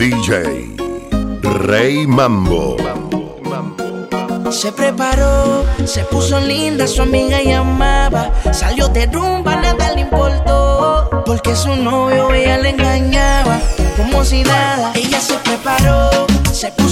DJ Rey Mambo. Se preparó, se puso linda, su amiga llamaba. Salió de rumba, nada le importó. Porque su novio ella le engañaba, como si nada. Ella se preparó, se puso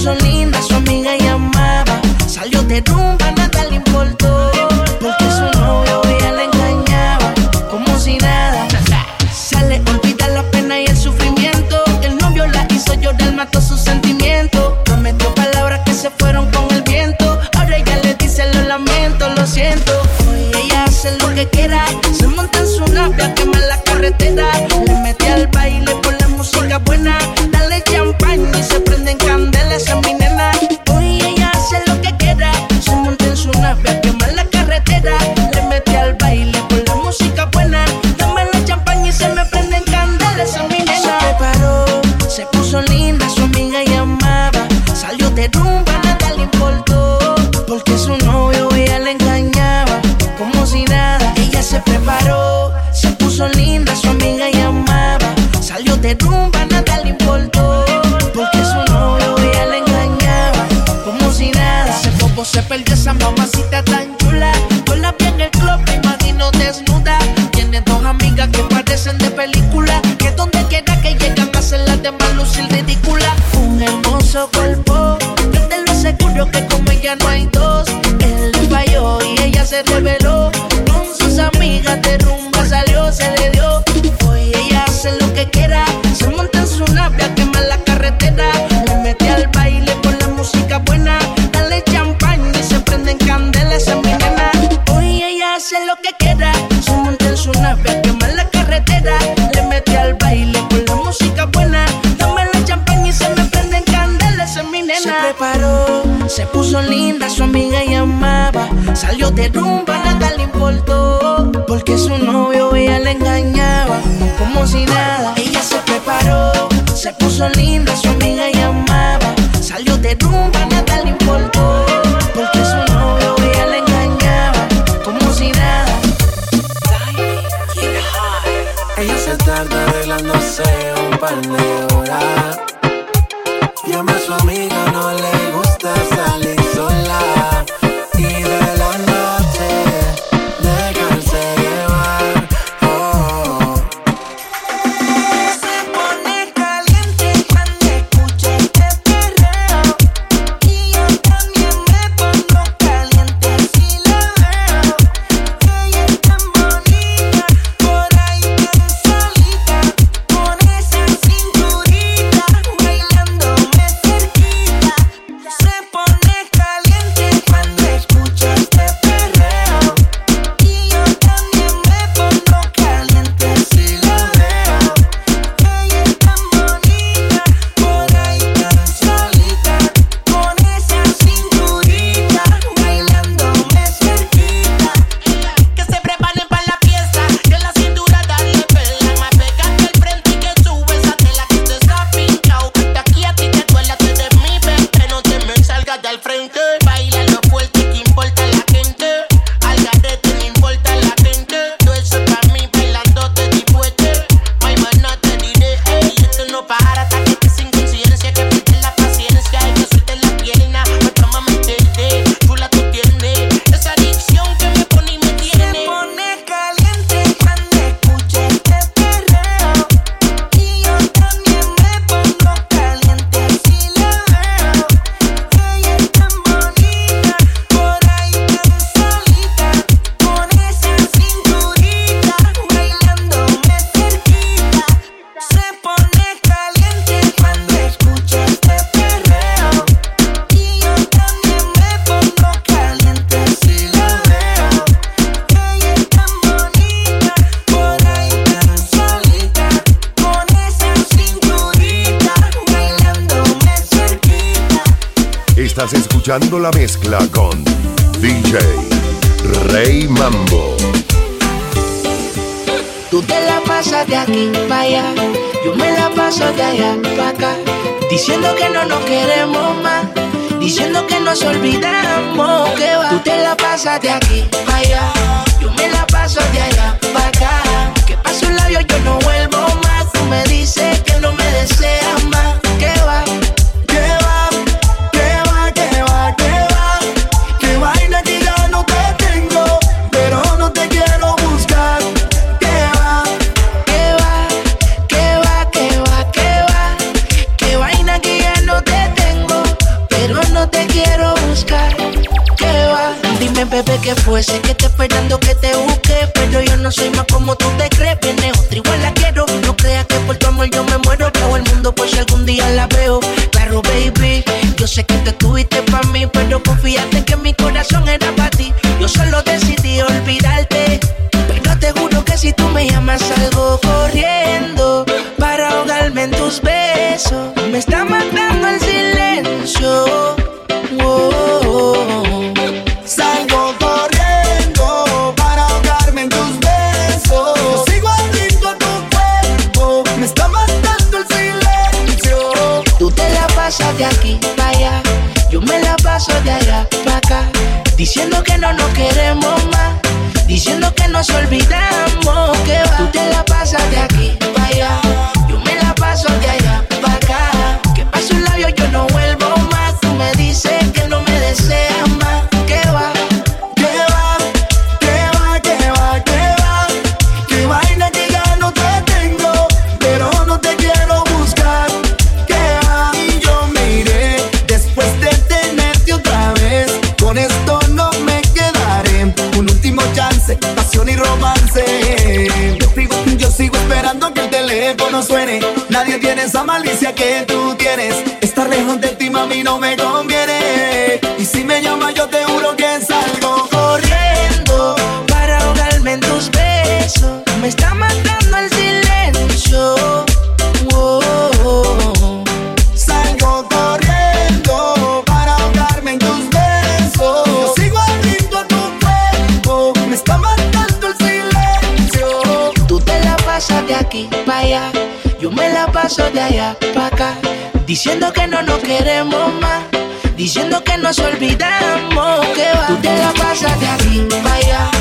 aseguro que como ella no hay dos. Él falló y ella se reveló. Con sus amigas de rumba salió, se le dio. Hoy ella hace lo que quiera. Se monta en su nave a quemar la carretera. Le mete al baile Se puso linda, su amiga llamaba. Salió de rumba, nada le importó. Porque su novio ella le engañaba, como si nada. Ella se preparó, se puso linda, su amiga llamaba. Salió de rumba, nada le importó. Porque su novio ella le engañaba, como si nada. Ella se tarda arreglándose un par de Estás escuchando la mezcla con DJ Rey Mambo. Tú te la pasas de aquí para allá, yo me la paso de allá para acá, diciendo que no nos queremos más, diciendo que nos olvidamos, que va. Tú te la pasas de aquí para allá, yo me la quiero buscar. ¿Qué va? Dime, bebé, que fuese que te esperando que te busque. Pero yo no soy más como tú te crees. Viene otra igual la quiero. No creas que por tu amor yo me muero. Todo el mundo por si algún día la veo. Claro, baby. Yo sé que te tuviste para mí. Pero confíate que mi corazón era para ti. Yo solo decidí olvidarte. Pero te juro que si tú me llamas, salgo corriendo. Para ahogarme en tus besos. Me está matando el silencio. Diciendo que no nos queremos más. Diciendo que nos olvidamos. Que tú te la pasas de aquí para allá. Yo me la paso de allá no suene. Nadie tiene esa malicia que de allá para acá, diciendo que no nos queremos más, diciendo que nos olvidamos, que va. Tú te la pasas de aquí para allá.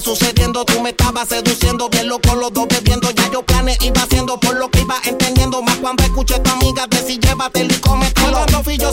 sucediendo. Tú me estabas seduciendo, bien loco los dos bebiendo. Ya yo planes iba haciendo por lo que iba entendiendo. Más cuando escuché a tu amiga decir llévatelo y cómetelo. Cuando fui yo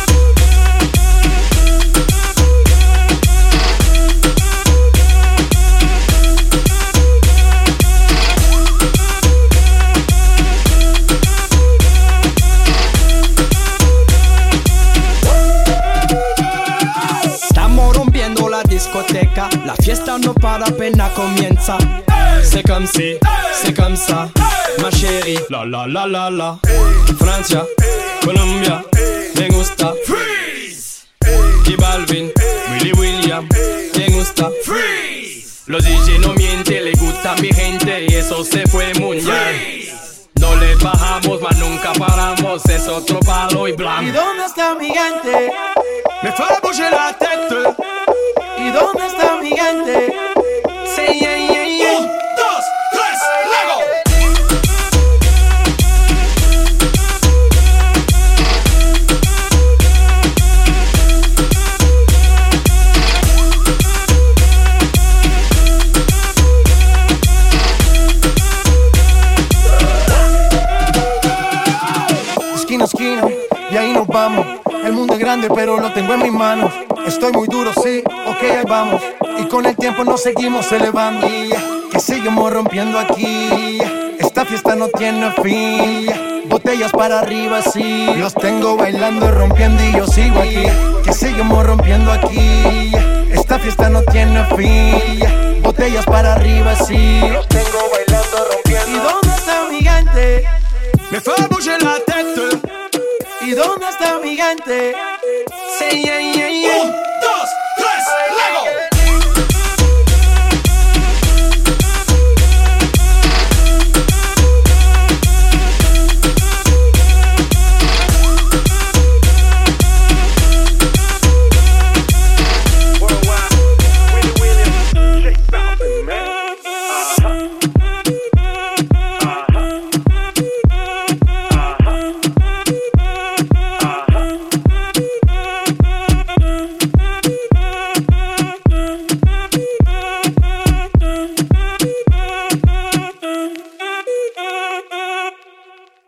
Para apenas comienza. C'est comme si, c'est comme ça, ma chérie. La la la la la. Francia, Colombia, me gusta. Freeze. Y Balvin, Willy William, me gusta. Freeze. Los DJ no mienten, le gusta mi gente y eso se fue mundial. No le bajamos, mas nunca paramos, es otro palo y ¿Y blanco. dónde está mi gente? Me fue bouger la tête. ¿Y dónde está mi gente? Esquina a esquina, y ahí nos vamos. El mundo es grande, pero lo tengo en mis manos. Estoy muy duro, sí, ok, ahí vamos. Y con el tiempo nos seguimos elevando. Que seguimos rompiendo aquí. Esta fiesta no tiene fin. Botellas para arriba, sí. Los tengo bailando y rompiendo y yo sigo aquí. Que seguimos rompiendo aquí. Esta fiesta no tiene fin. Botellas para arriba, sí. Los tengo bailando, rompiendo. ¿Y dónde está mi gente? Me fue bouger la tête. ¿Y dónde está mi gente?